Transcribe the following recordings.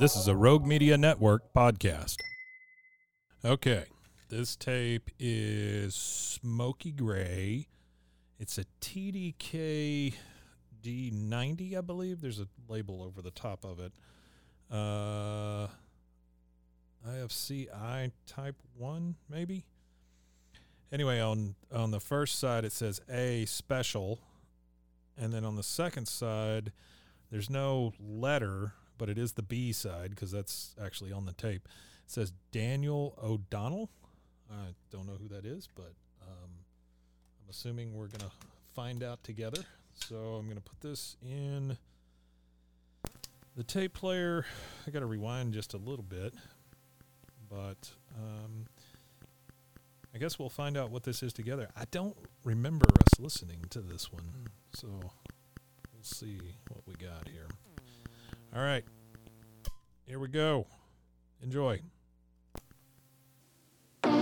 This is a Rogue Media Network podcast. Okay, this tape is Smoky Gray. It's a TDK D90, I believe. There's a label over the top of it. Uh, IFCI Type 1, maybe? Anyway, on, on the first side, it says A Special. And then on the second side, there's no letter, but it is the B side because that's actually on the tape. It says Daniel O'Donnell. I don't know who that is, but um, I'm assuming we're going to find out together. So I'm going to put this in the tape player. I got to rewind just a little bit, but um, I guess we'll find out what this is together. I don't remember us listening to this one, so we'll see what we got here. All right, here we go. Enjoy. How's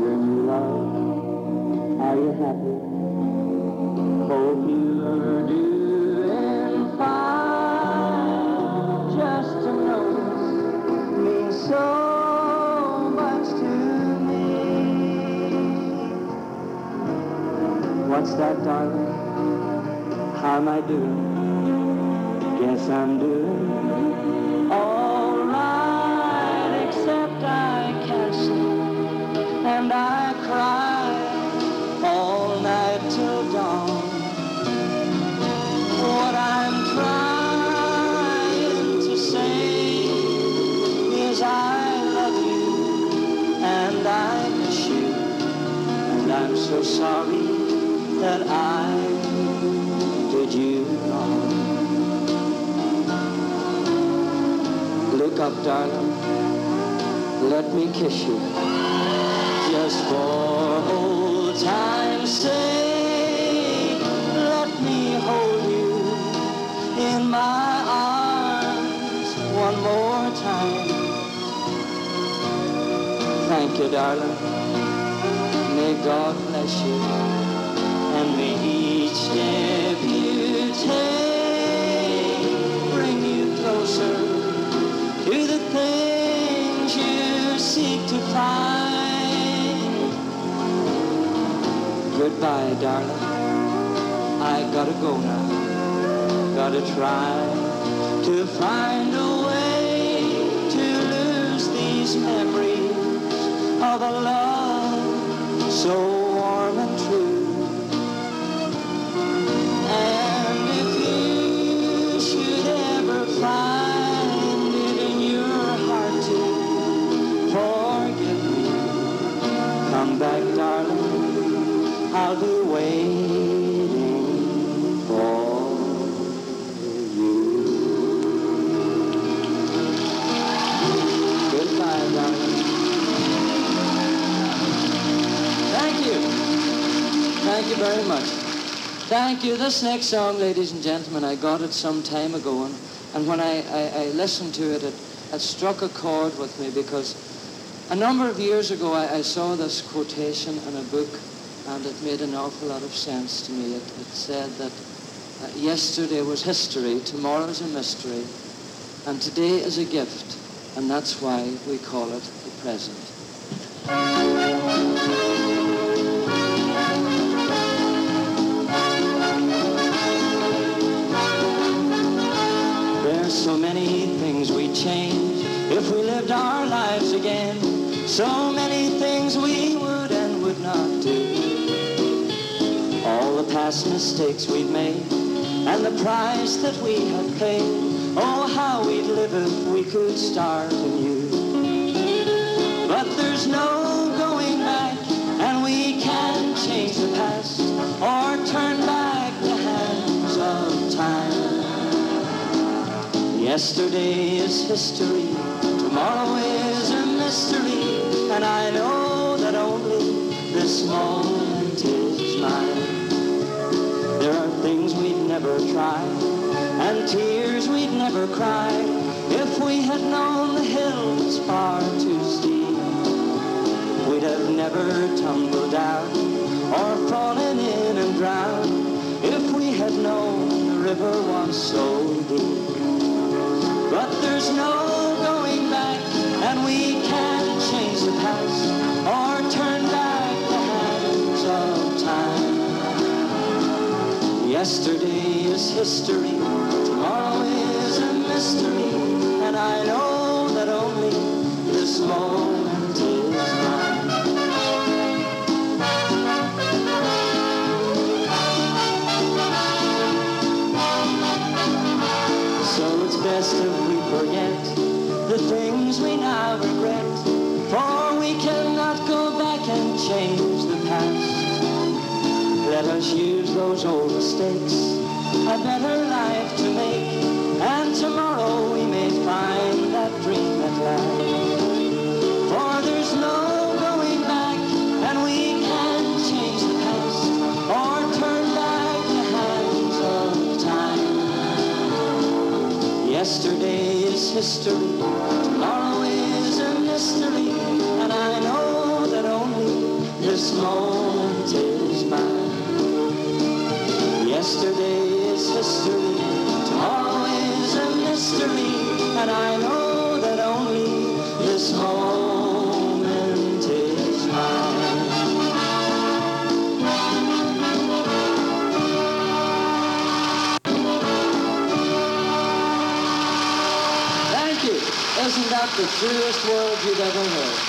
your new love? Are you happy? Hope you're doing fine. Just to know means so much to me. What's that, darling? How am I doing? Guess I'm doing Up, darling. Let me kiss you just for old time's sake. Let me hold you in my arms one more time. Thank you, darling. May God bless you, Darling. I gotta go now. Gotta try to find a way to lose these memories of a love so Thank you. Thank you very much. Thank you. This next song, ladies and gentlemen, I got it some time ago, and, and when I, I, I listened to it, it, it struck a chord with me because a number of years ago I, I saw this quotation in a book, and it made an awful lot of sense to me. It, it said that uh, yesterday was history, tomorrow's a mystery, and today is a gift, and that's why we call it the present. There's so many things we'd change if we lived our lives again. So many things we past mistakes we've made and the price that we have paid. Oh, how we'd live if we could start anew. But there's no going back, and we can't change the past or turn back the hands of time. Yesterday is history, tomorrow is a mystery, and I know that only this moment never and tears we'd never cry, if we had known the hill was far too steep. We'd have never tumbled down, or fallen in and drowned, if we had known the river was so deep. But there's no going back, and we can't change the past Yesterday is history, tomorrow is a mystery, and I know that only this moment is mine. So it's best if we those old mistakes, a better life to make, and tomorrow we may find that dream at last. For there's no going back, and we can't change the past, or turn back the hands of time. Yesterday is history, tomorrow is a mystery, and I know that only this moment Yesterday is history, tomorrow is a mystery, and I know that only this moment is mine. Thank you. Isn't that the truest word you've ever heard?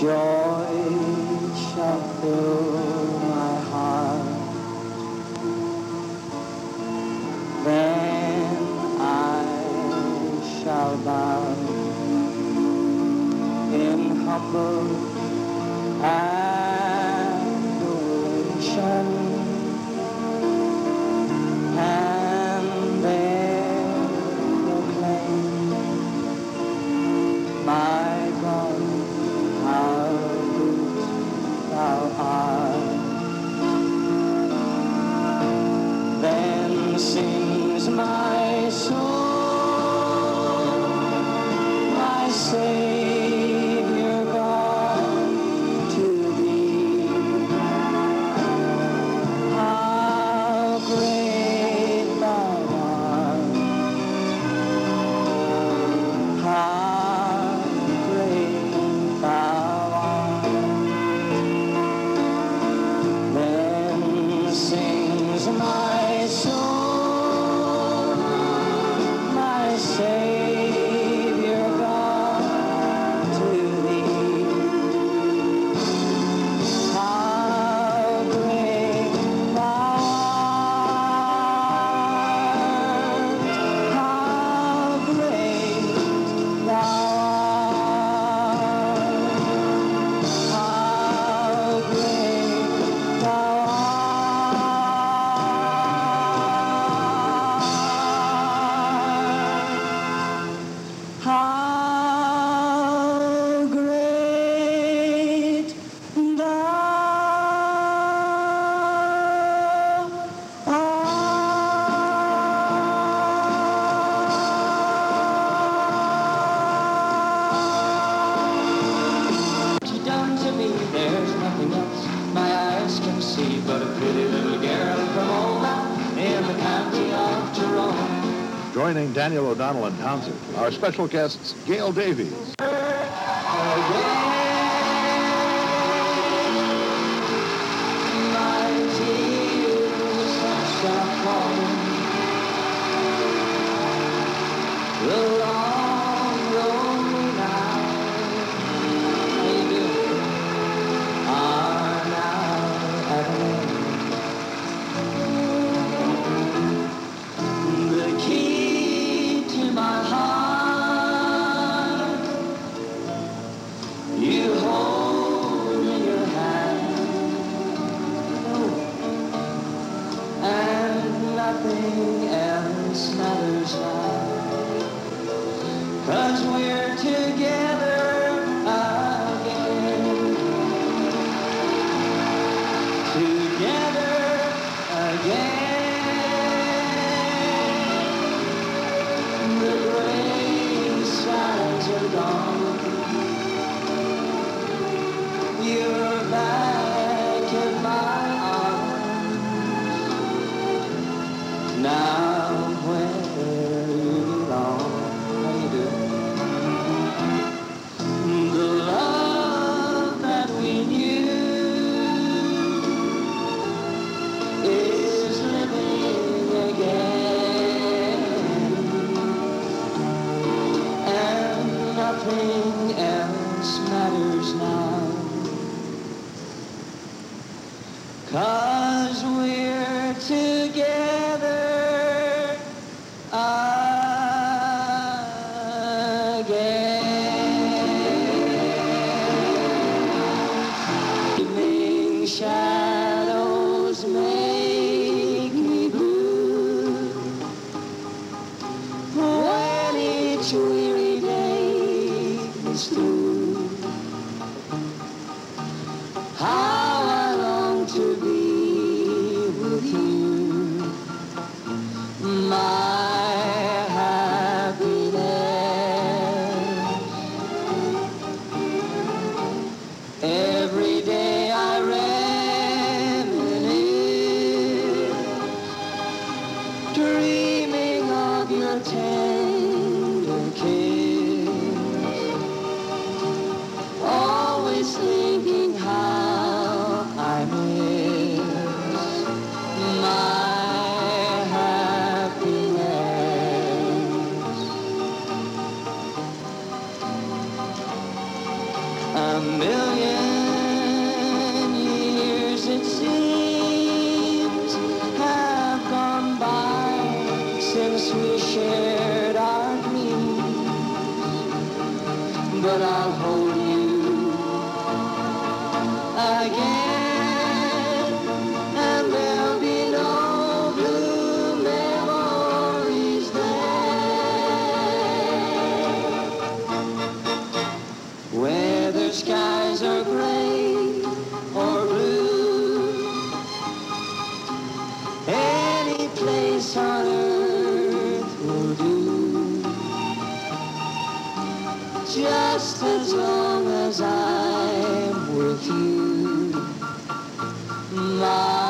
joy shall fill Daniel O'Donnell and Townsend. Our special guests, Gail Davey, Just as long as I'm with you, my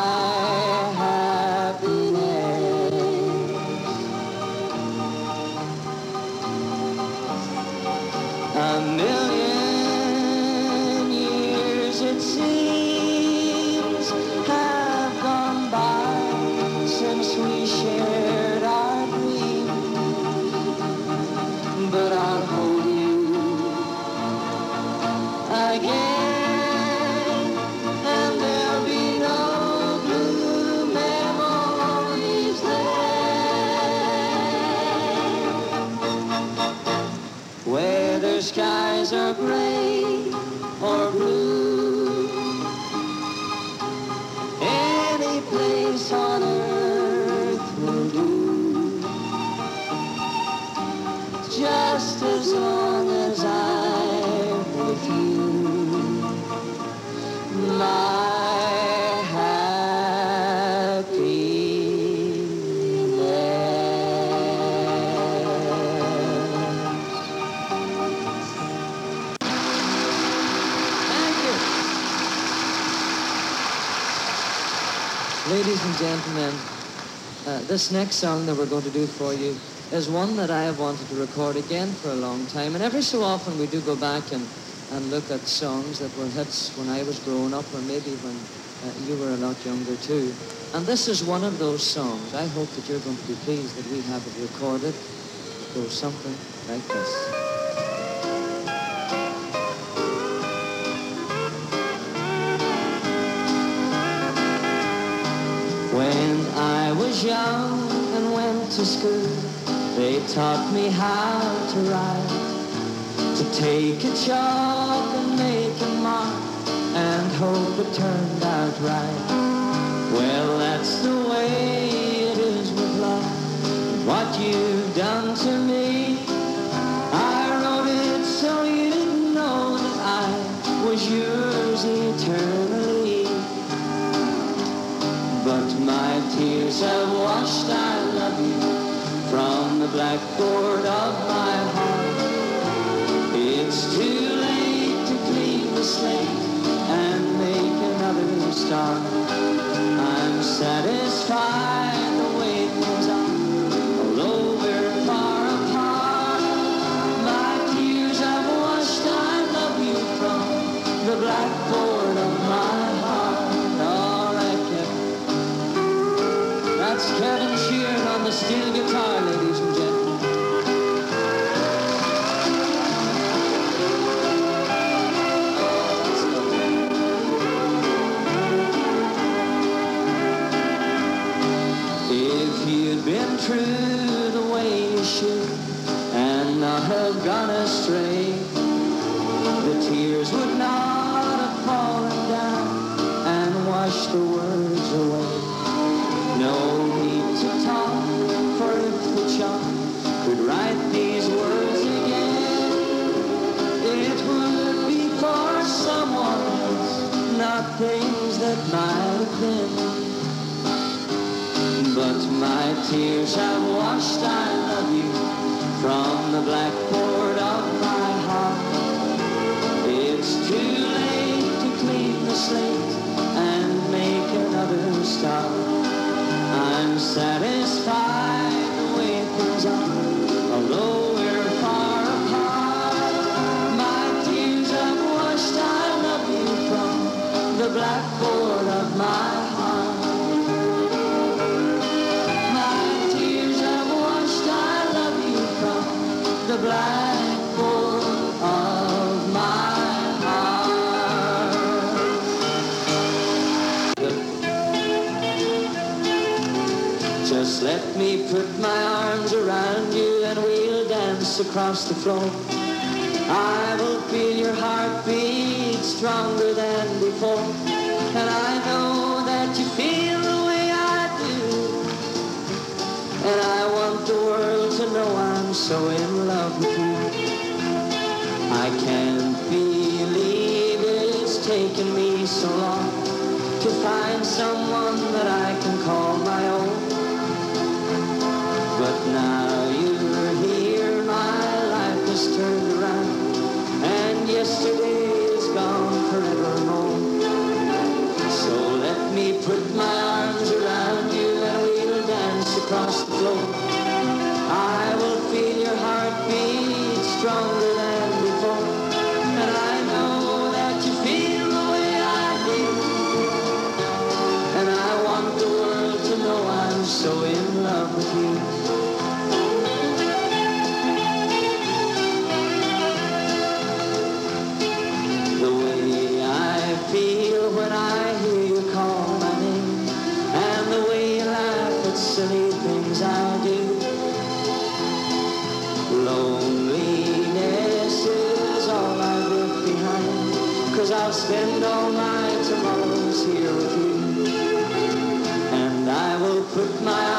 this next song that we're going to do for you is one that I have wanted to record again for a long time. And every so often we do go back and, and look at songs that were hits when I was growing up or maybe when uh, you were a lot younger too. And this is one of those songs. I hope that you're going to be pleased that we have it recorded. It goes something like this. Was young and went to school, they taught me how to write, to take a chalk and make a mark, and hope it turned out right. Well, that's the way it is with love. What you've have washed I love you from the blackboard of my heart. It's too late to clean the slate and make another start. I'm satisfied. the throne. my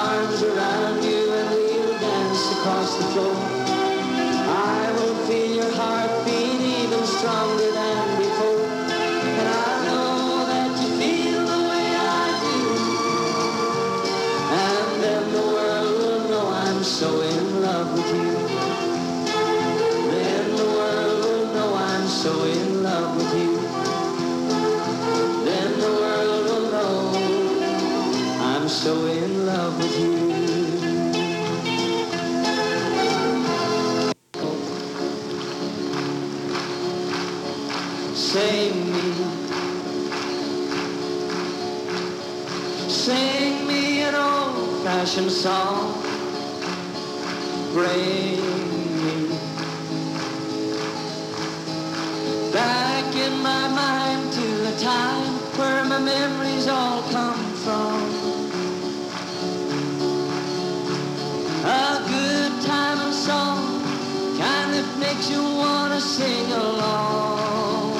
song. Bring me back in my mind to time where my memories all come from. A good time song kind that makes you wanna sing along.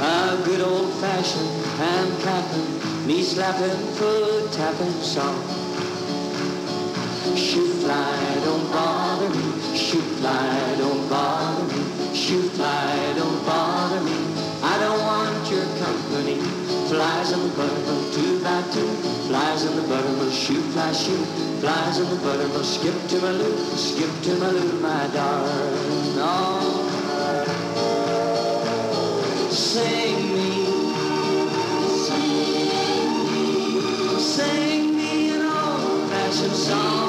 A good old fashioned and clapping me slapping foot, tapping song. Shoot fly, don't bother me. Shoot fly, don't bother me. Shoot fly, don't bother me. I don't want your company. Flies in the buttermilk, two by two. Flies in the buttermilk, shoot fly, shoot. Flies in the buttermilk, skip to my loo, skip to my loo, my darling. Oh. Sing song.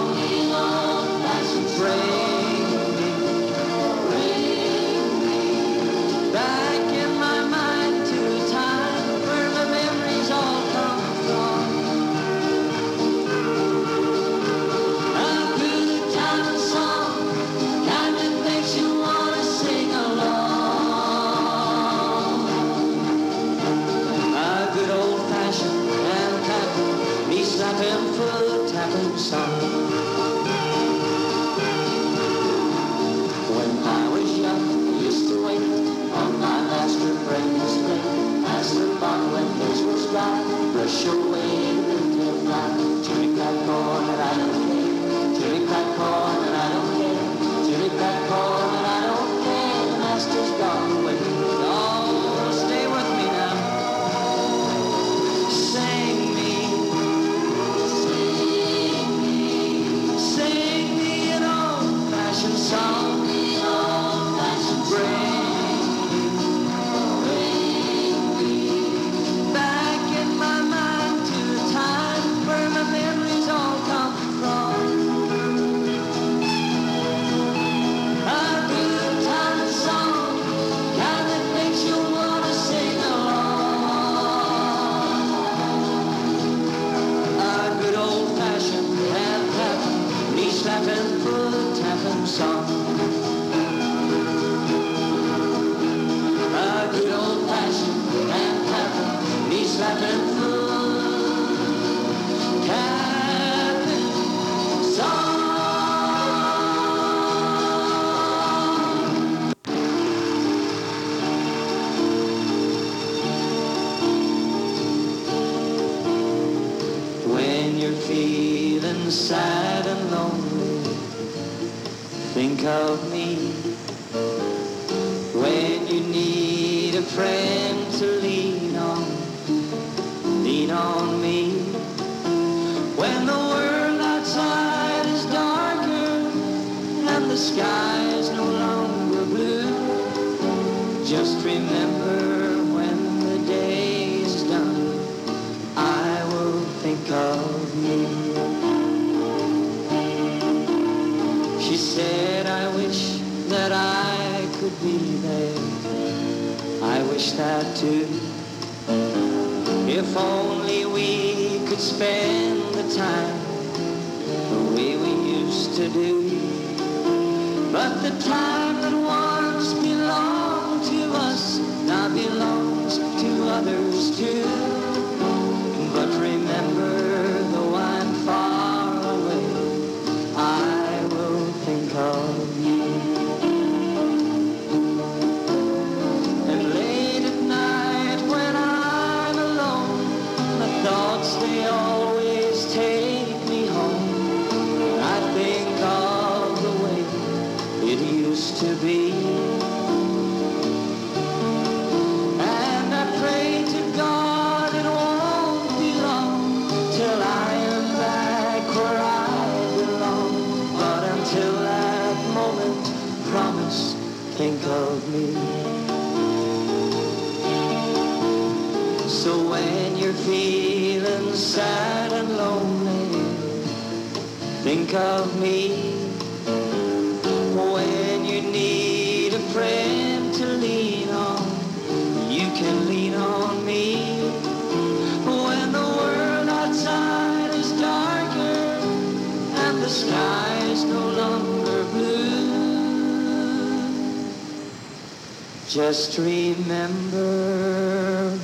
Just remember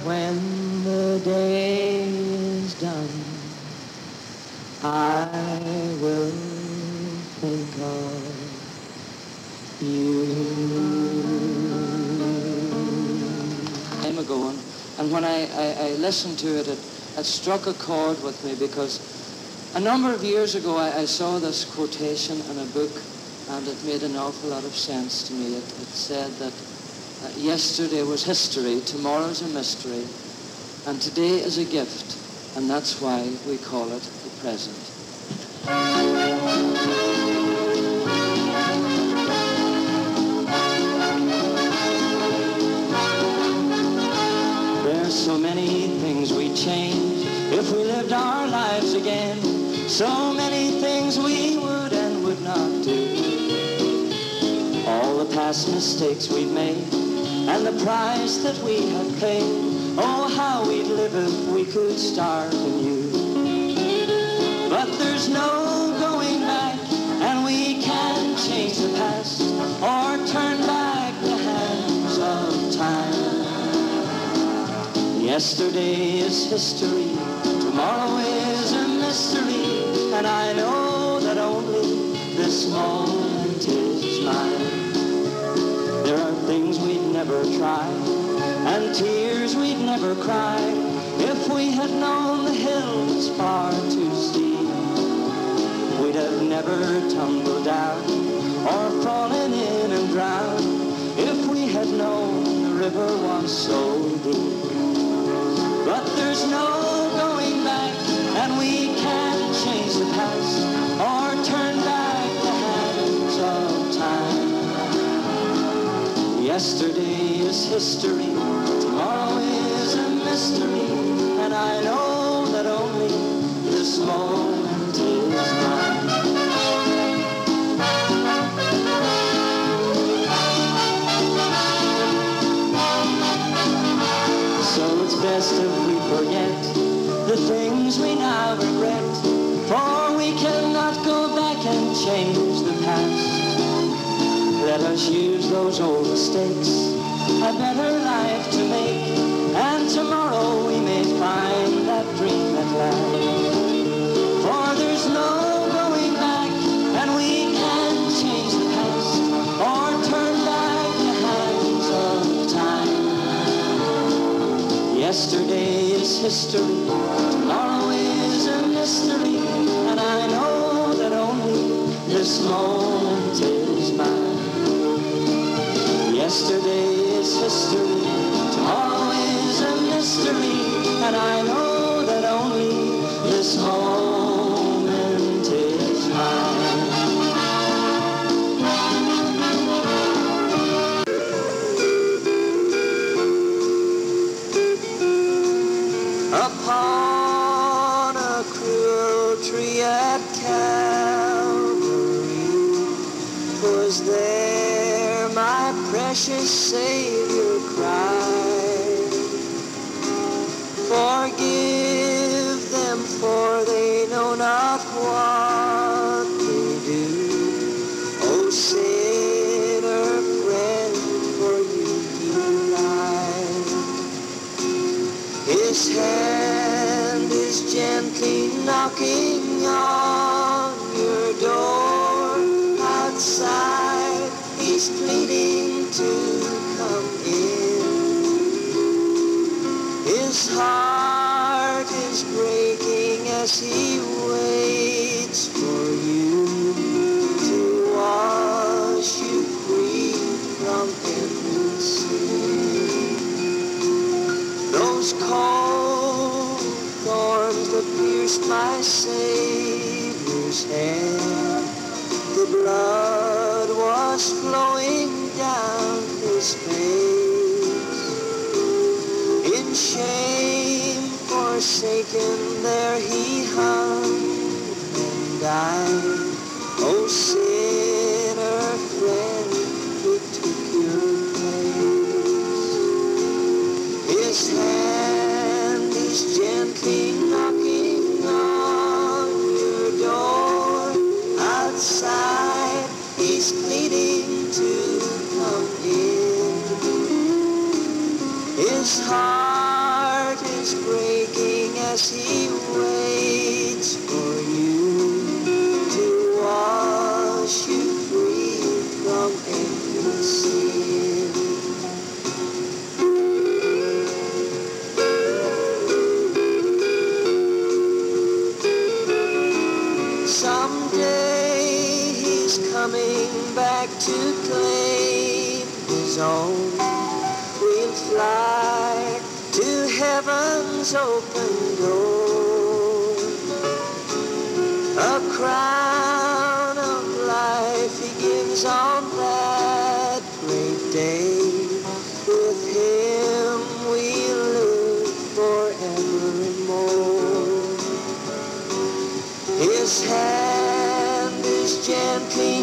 when the day is done, I will think of you. Emma Gowan. And when I, I, I listened to it, it, it, struck a chord with me because a number of years ago I, I saw this quotation in a book and it made an awful lot of sense to me. It, it said that Yesterday was history, tomorrow's a mystery, and today is a gift, and that's why we call it the present. so many things we change if we lived our lives again. So many things we would and would not do. All the past mistakes we've made and the price that we have paid. Oh, how we'd live if we could start anew. But there's no going back and we can't change the past or turn back the hands of time. Yesterday is history, tomorrow is a mystery, and I know that only this moment is mine. Never try, and tears we'd never cry, if we had known the hills far too steep. We'd have never tumbled down or fallen in and drowned if we had known the river was so deep. But there's no going back, and we can't change the past Yesterday is history, tomorrow is a mystery, and I know that only this moment is mine. So it's best if we forget the things we now regret, for we cannot go back and change. Let us use those old mistakes, a better life to make, and tomorrow we may find that dream at last. For there's no going back, and we can't change the past or turn back the hands of time. Yesterday is history, tomorrow is a mystery, and I know that only this moment Yesterday is gently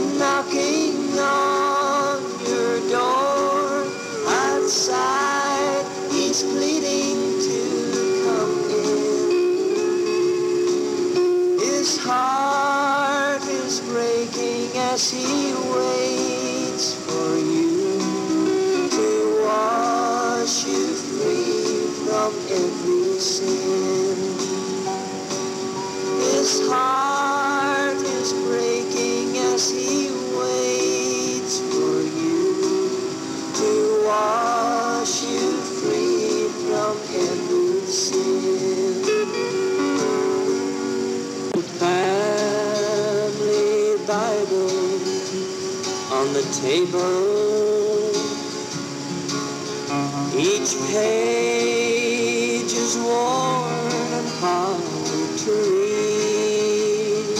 pages worn and hard to read.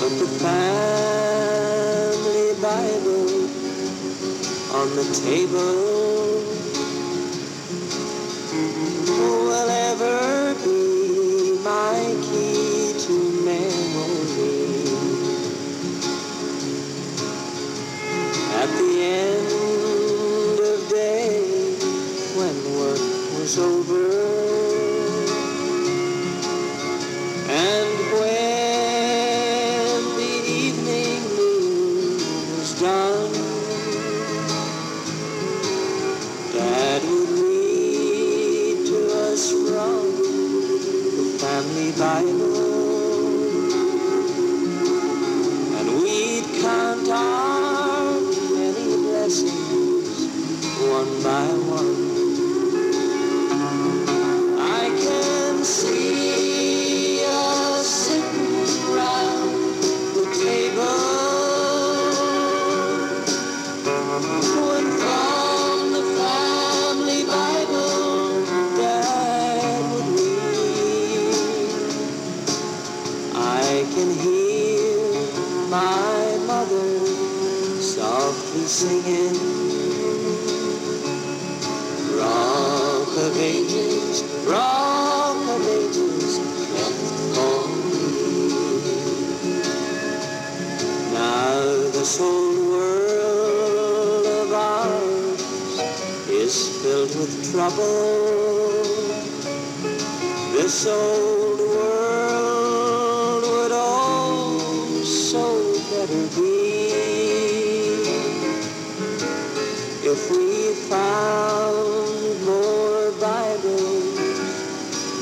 But the family Bible on the table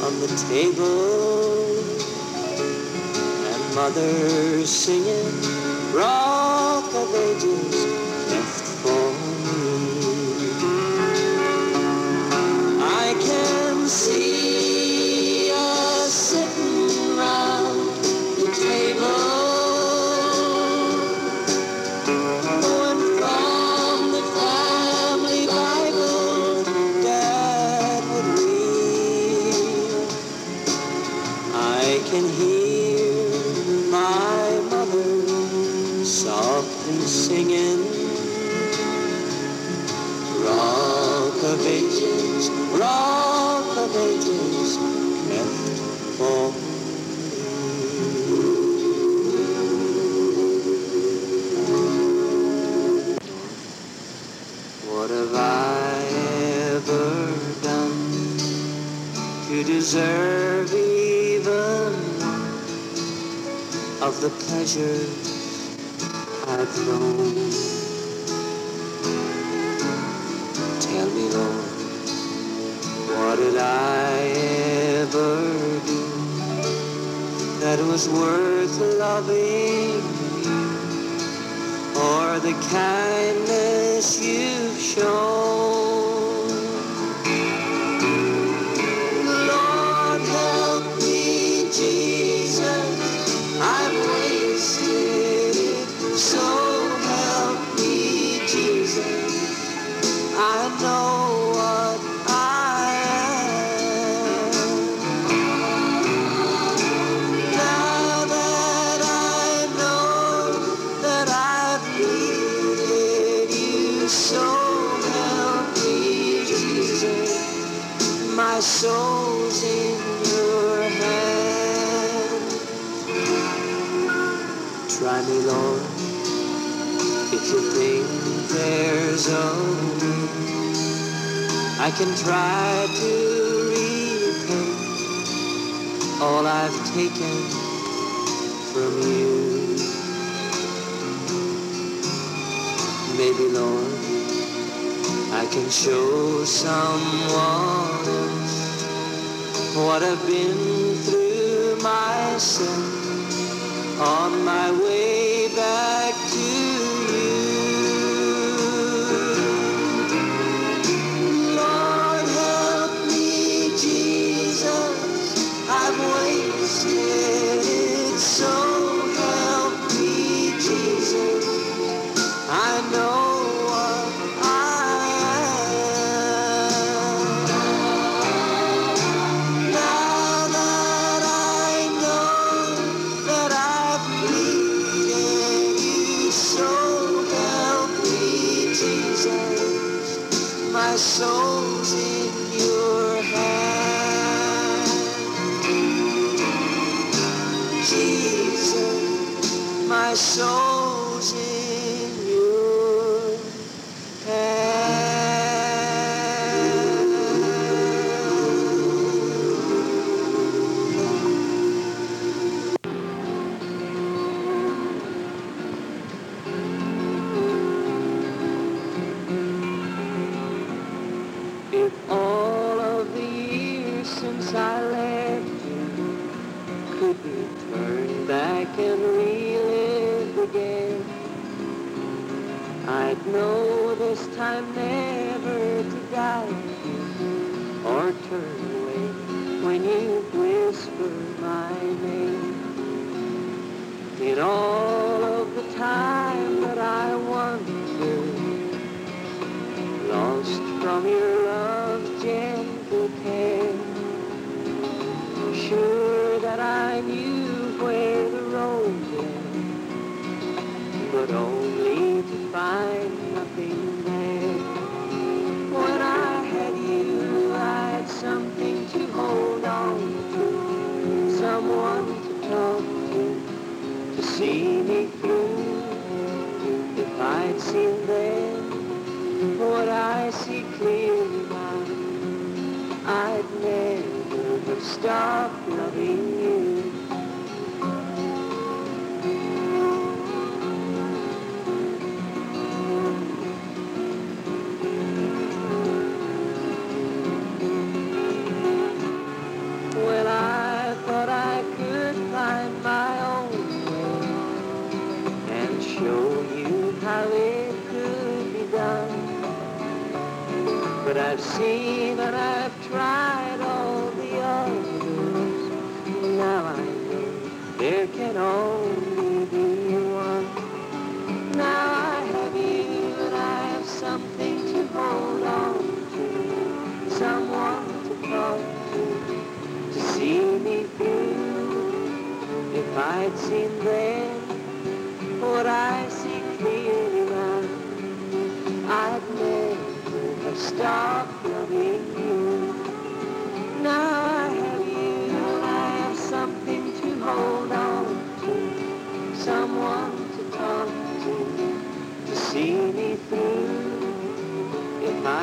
on the table. And mother singing rock of ages deserve even of the pleasure I've known. Tell me, Lord, what did I ever do that was worth loving you or the kindness you've shown? I can try to repay all I've taken from you. Maybe, Lord, I can show someone else what I've been through myself on my way back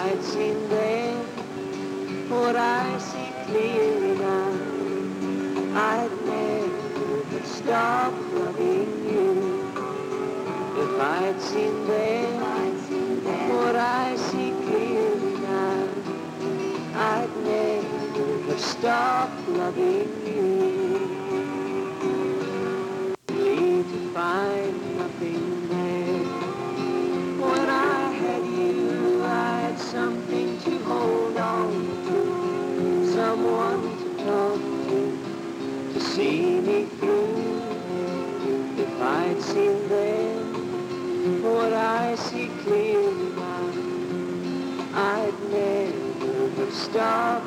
lights seen vain, for I see clearly now. I'd never stop loving you. If I'd seen vain, for I see clearly now. I'd never stop loving you. stars.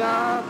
Never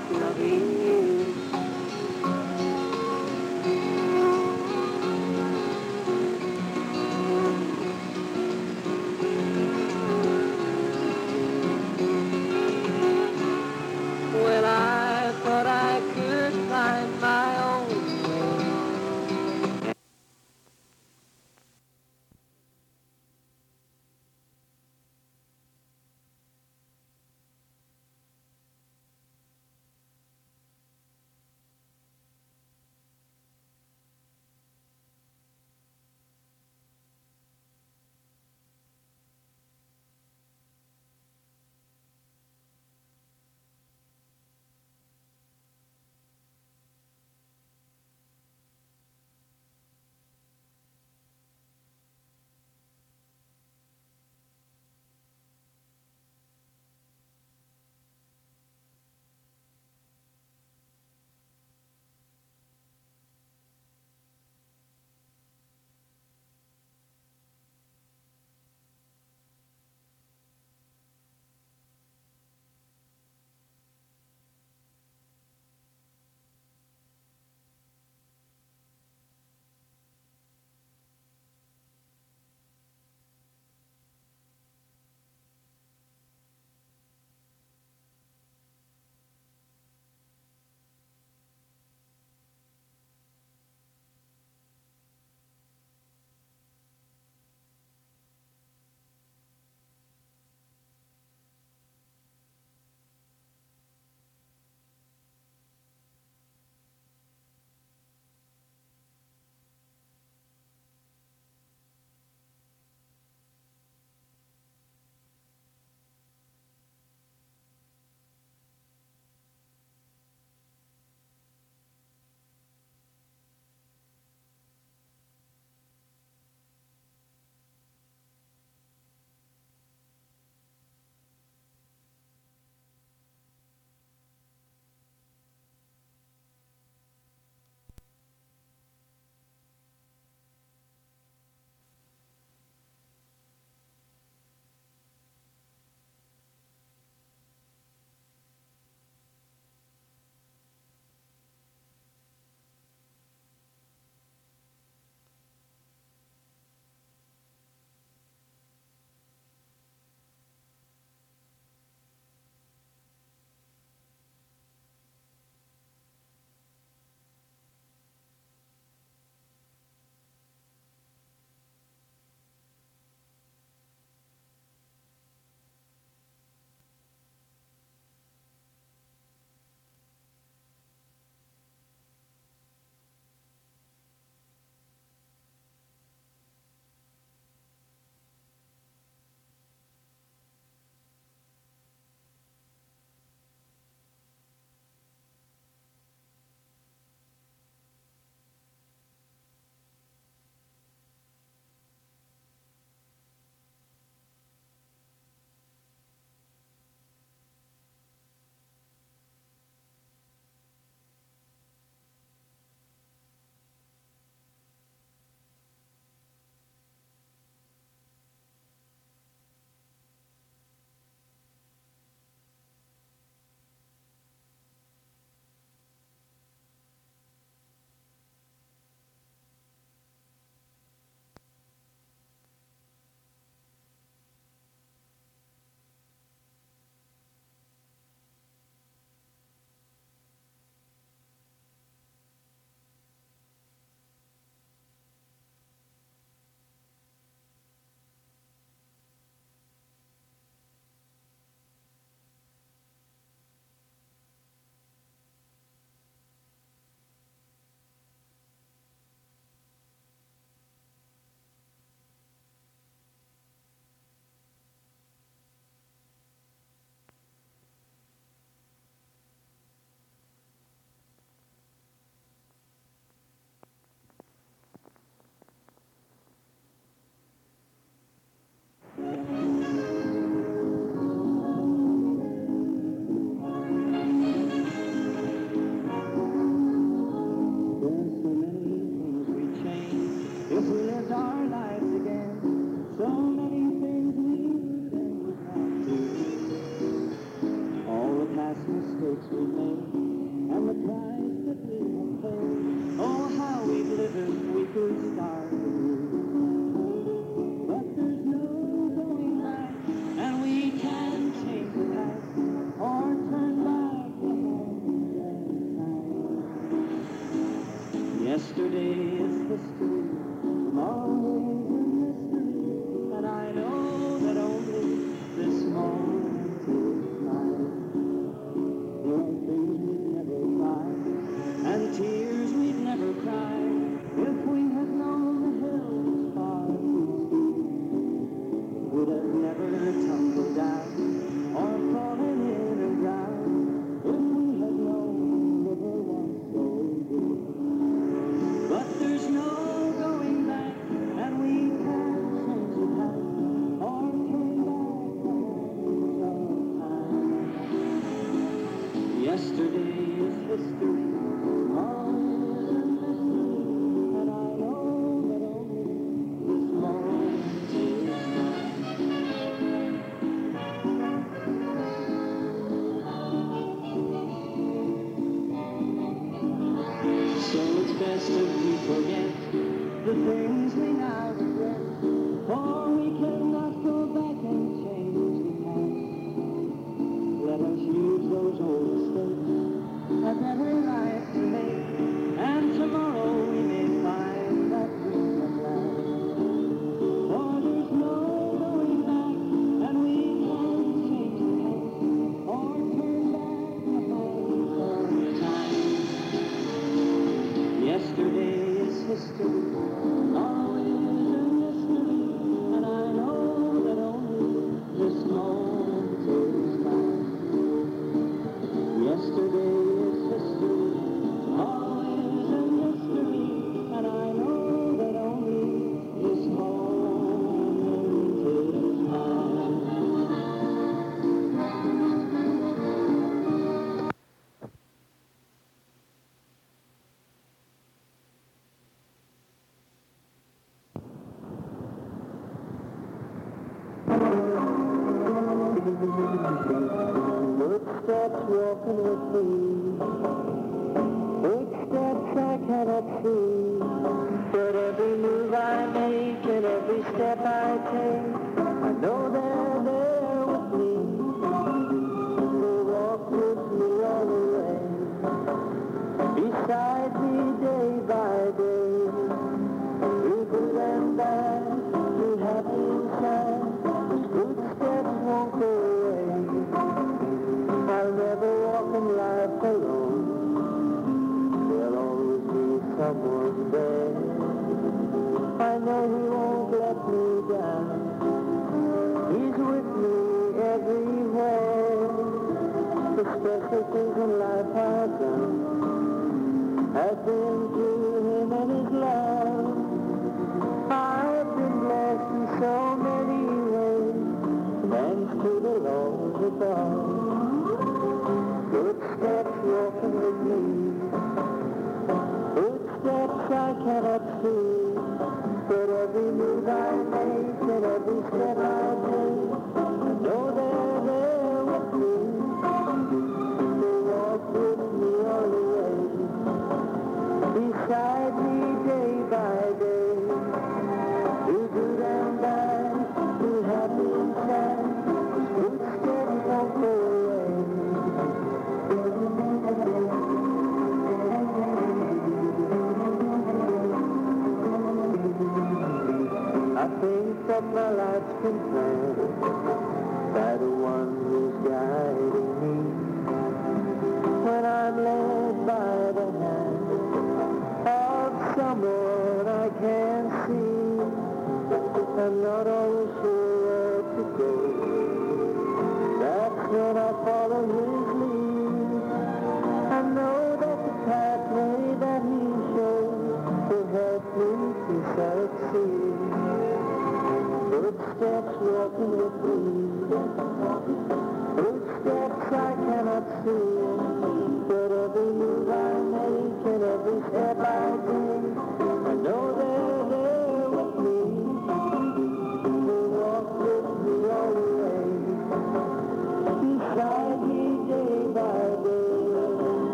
walking with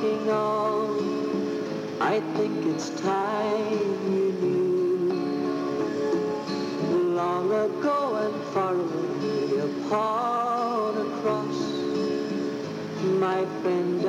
getting old. I think it's time you knew. Long ago and far away upon a cross, my friend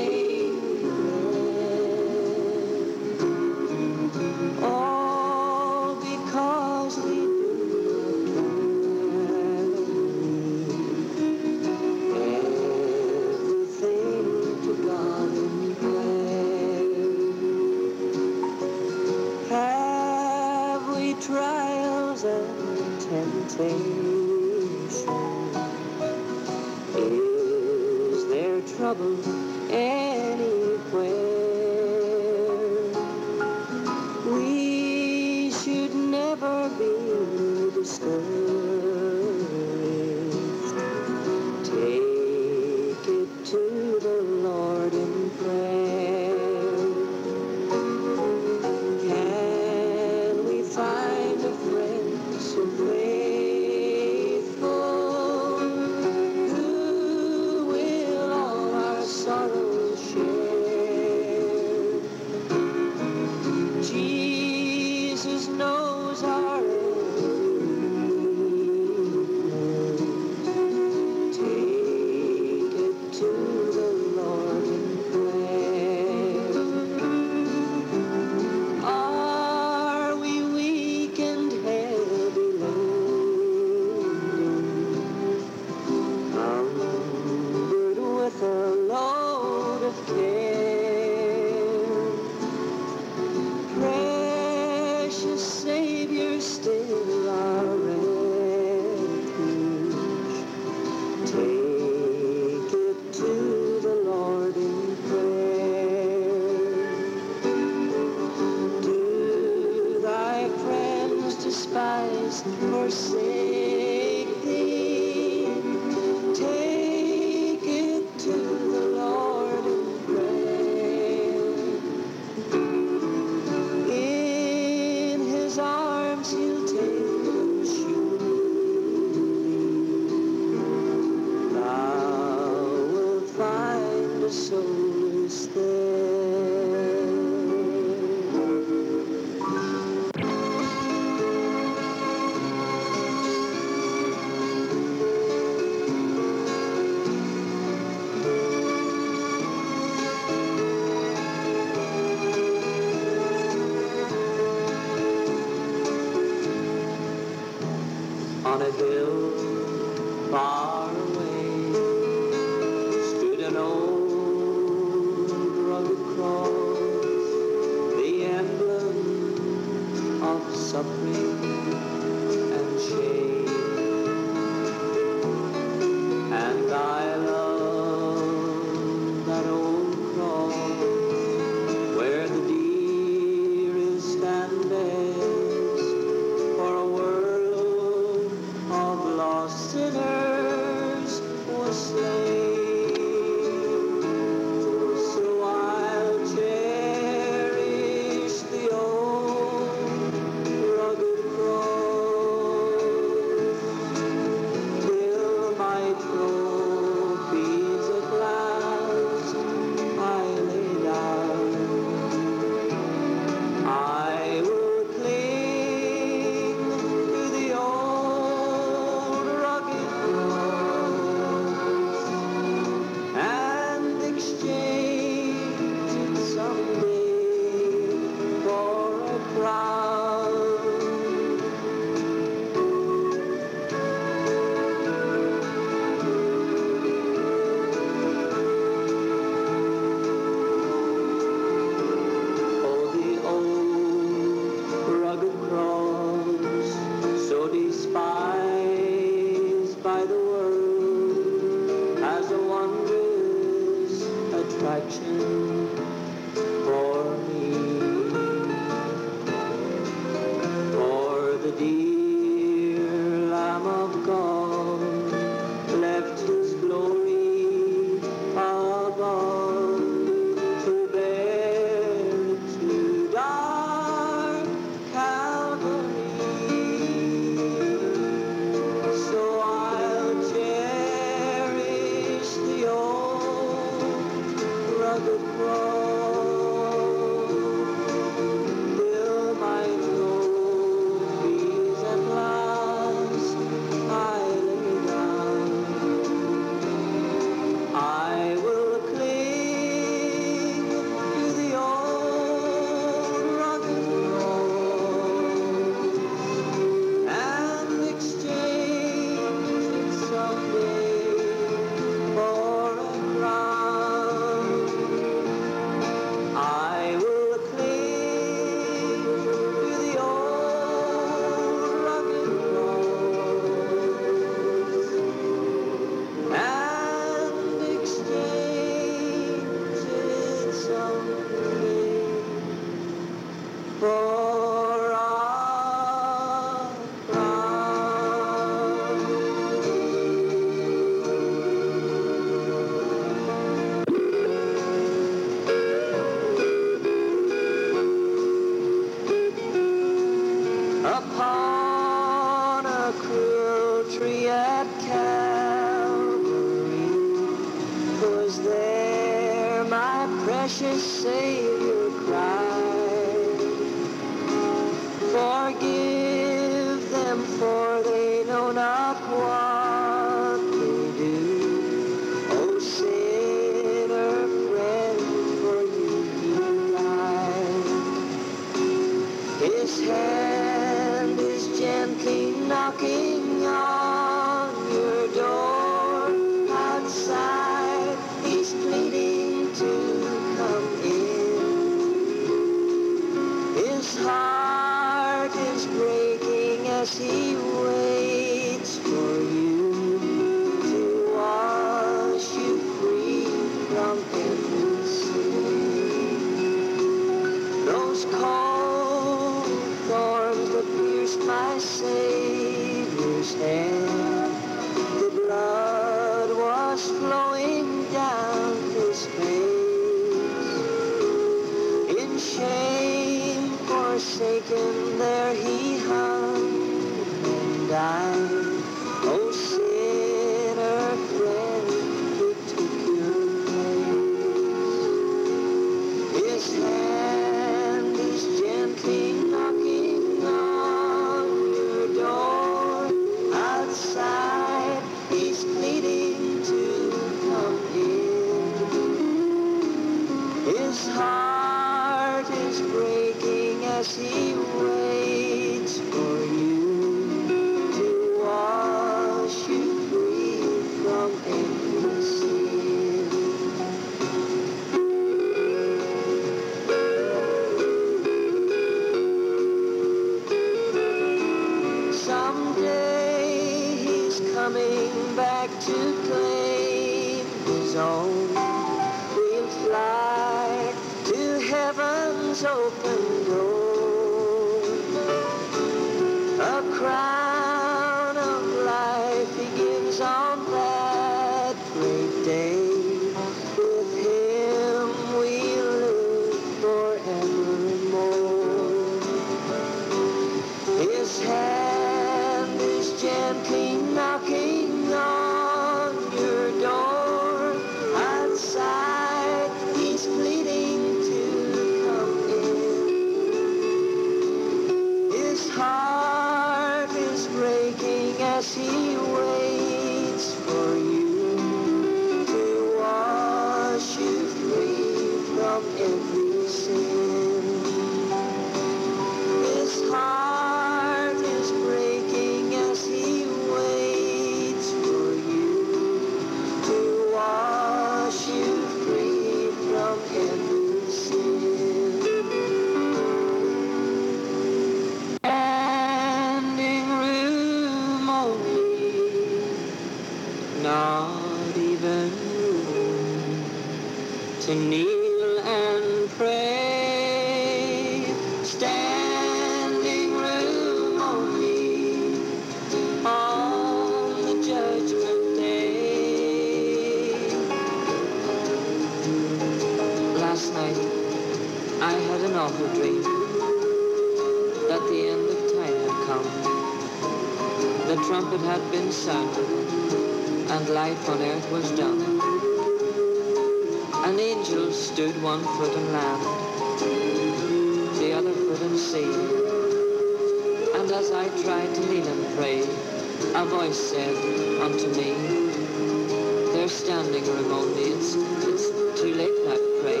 it's, it's too late to pray.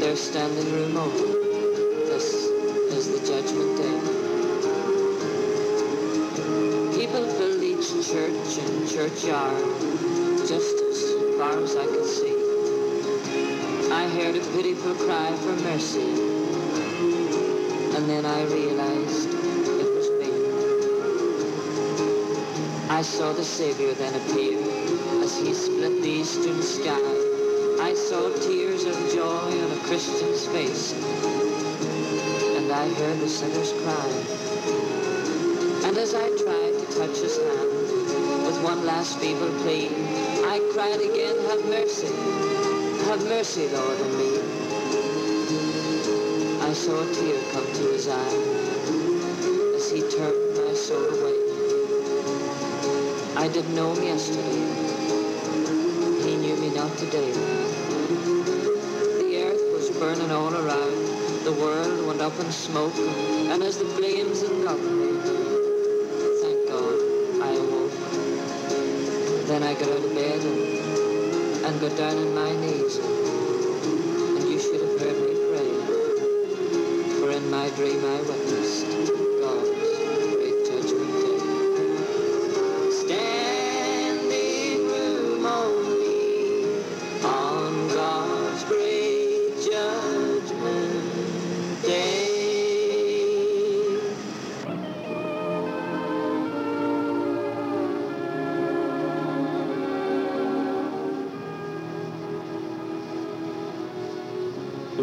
They're standing room only, this is the judgment day. People filled each church and churchyard, just as far as I could see. I heard a pitiful cry for mercy, and then I realized it was me. I saw the Savior then appear he split the eastern sky. I saw tears of joy on a Christian's face, and I heard the sinner's cry. And as I tried to touch his hand with one last feeble plea, I cried again, have mercy, have mercy, Lord, on me. I saw a tear come to his eye as he turned my soul away. I didn't know him yesterday. Not today. The earth was burning all around. The world went up in smoke, and as the flames engulfed me, thank God, I awoke. Then I got out of bed and, and got down on my knees, and you should have heard me pray. For in my dream I witnessed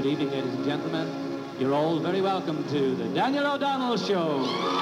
Good evening, ladies and gentlemen. You're all very welcome to the Daniel O'Donnell Show.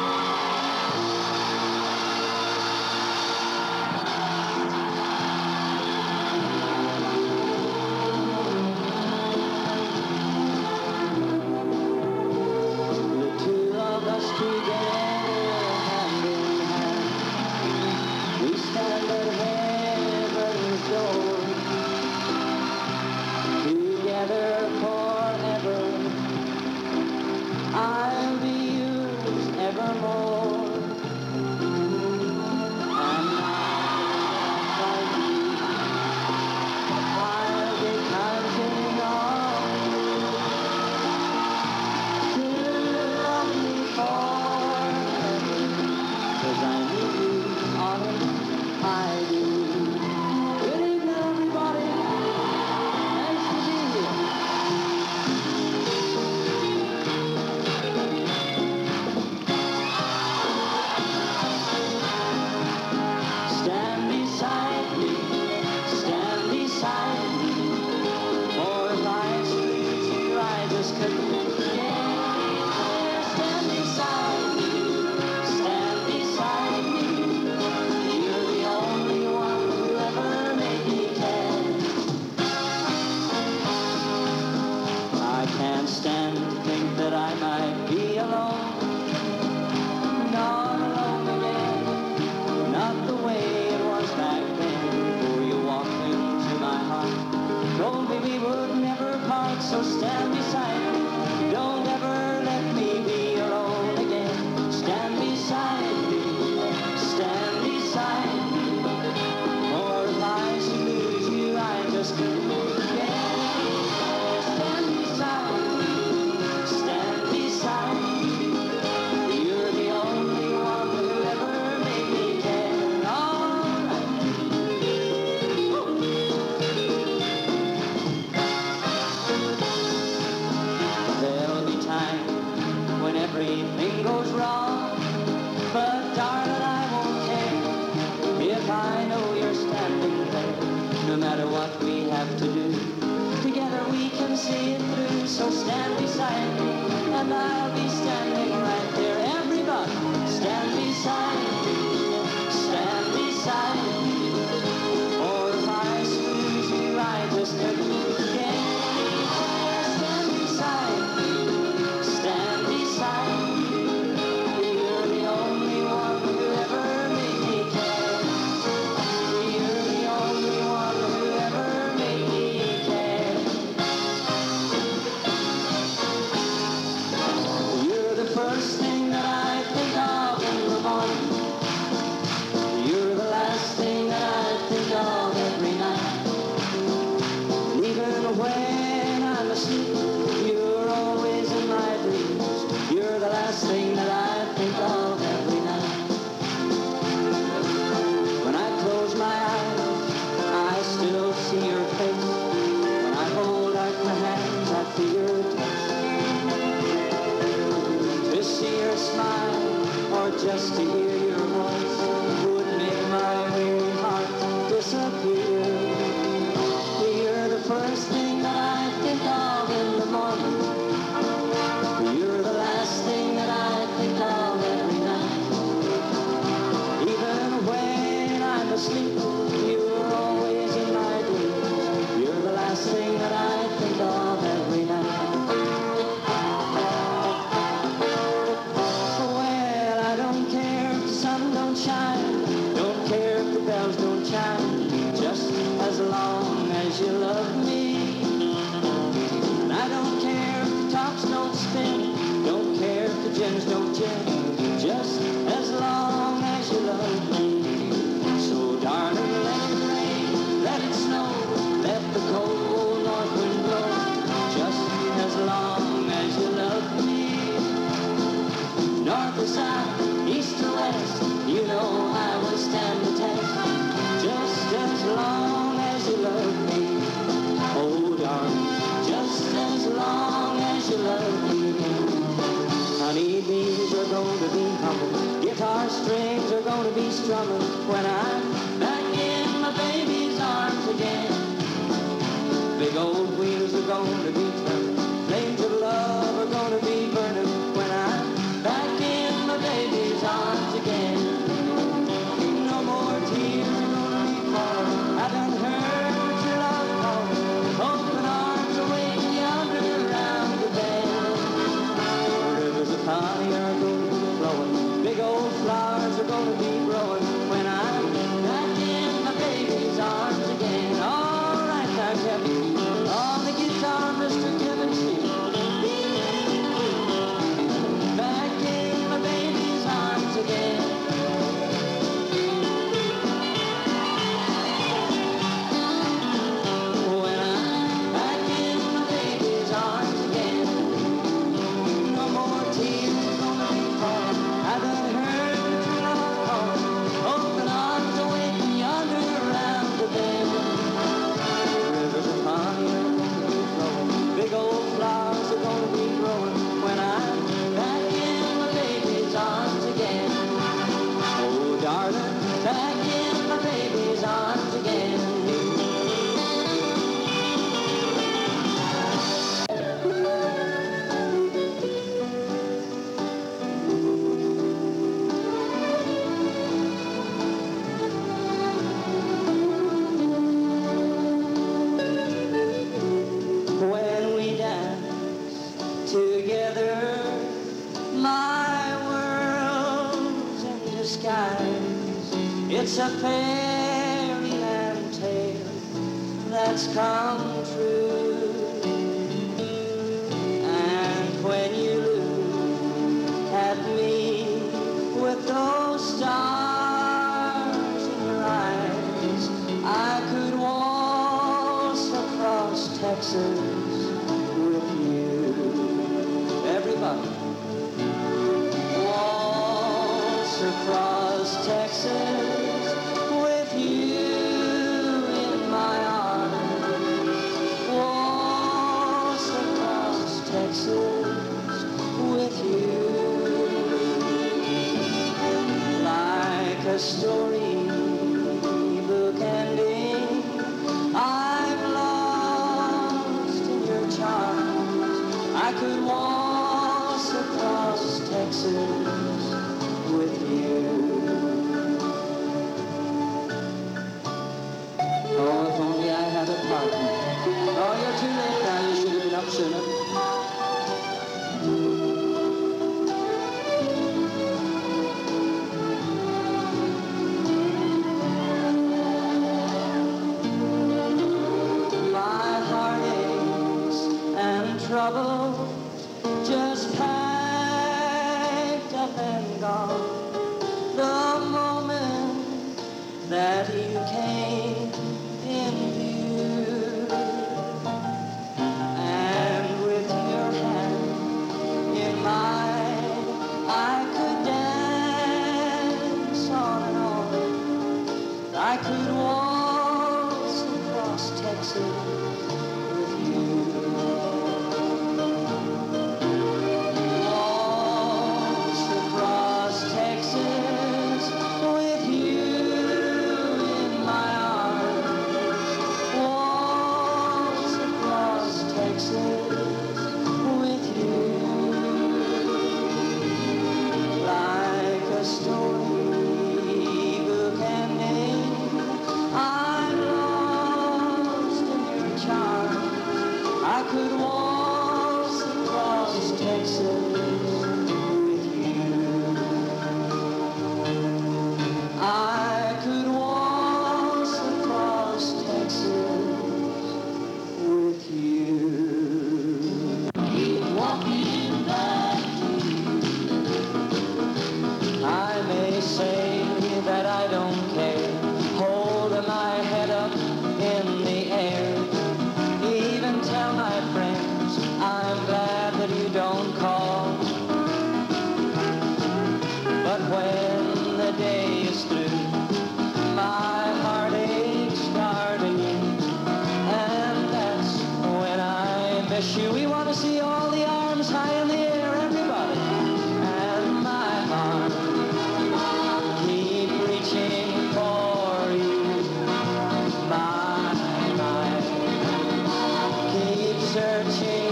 Searching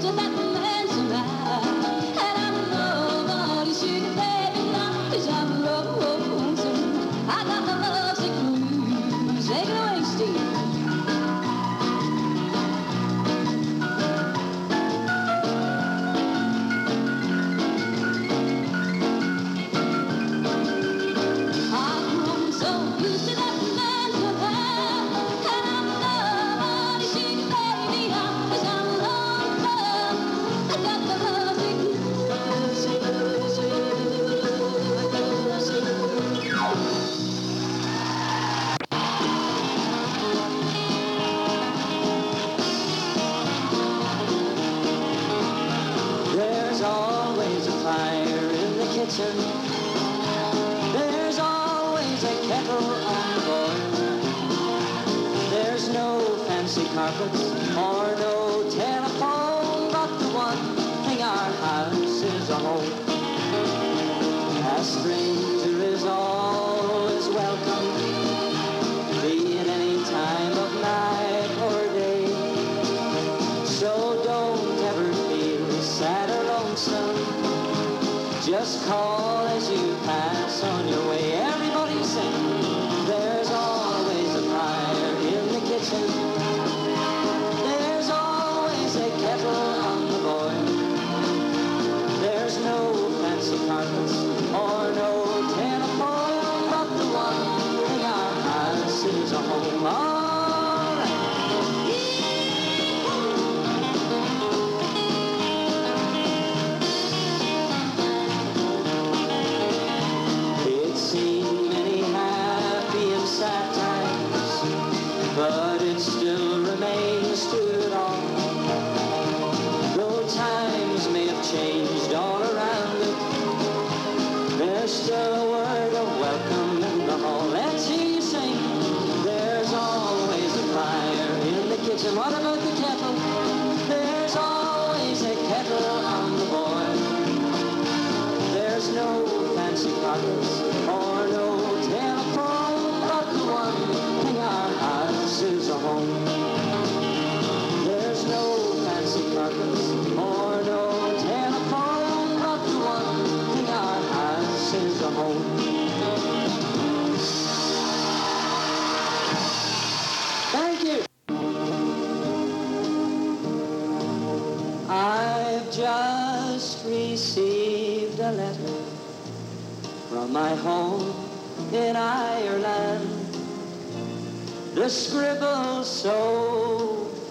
做大。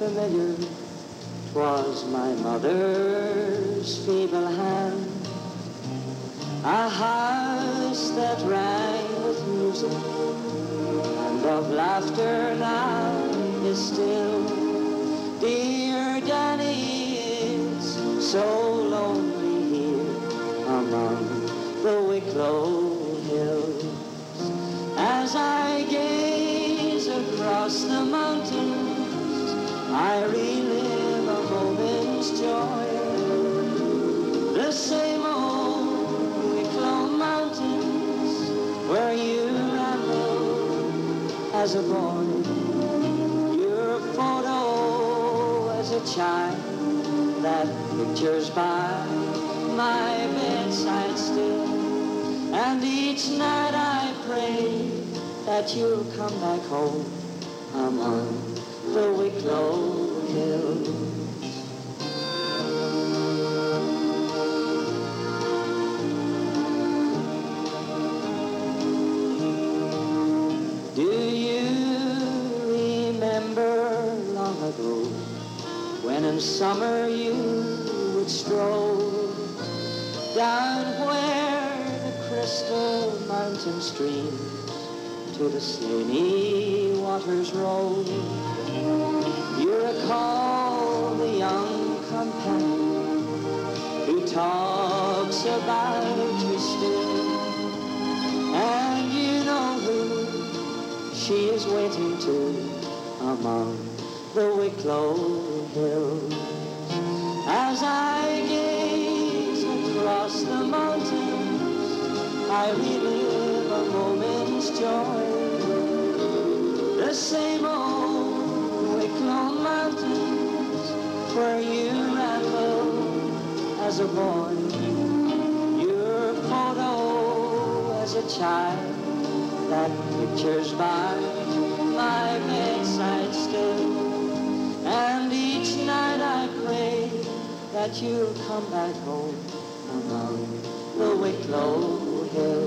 Familiar was my mother's feeble hand. A house that rang with music and of laughter now is still. Dear Danny, it's so lonely here among the Wicklow hills. As I gaze across the mountains, I relive a moment's joy. The same old Wicklow mountains where you rambled as a boy. Your photo as a child that pictures by my bedside still. And each night I pray that you'll come back home among Do you remember long ago when in summer you would stroll down where the crystal mountain streams to the slimy about you still, and you know who she is waiting to among the Wicklow hills. As I gaze across the mountains, I relive a moment's joy. The same old Wicklow mountains where you ramble as as a boy. Child, that picture's by my bedside still. And each night I pray that you'll come back home among the Wicklow Hills.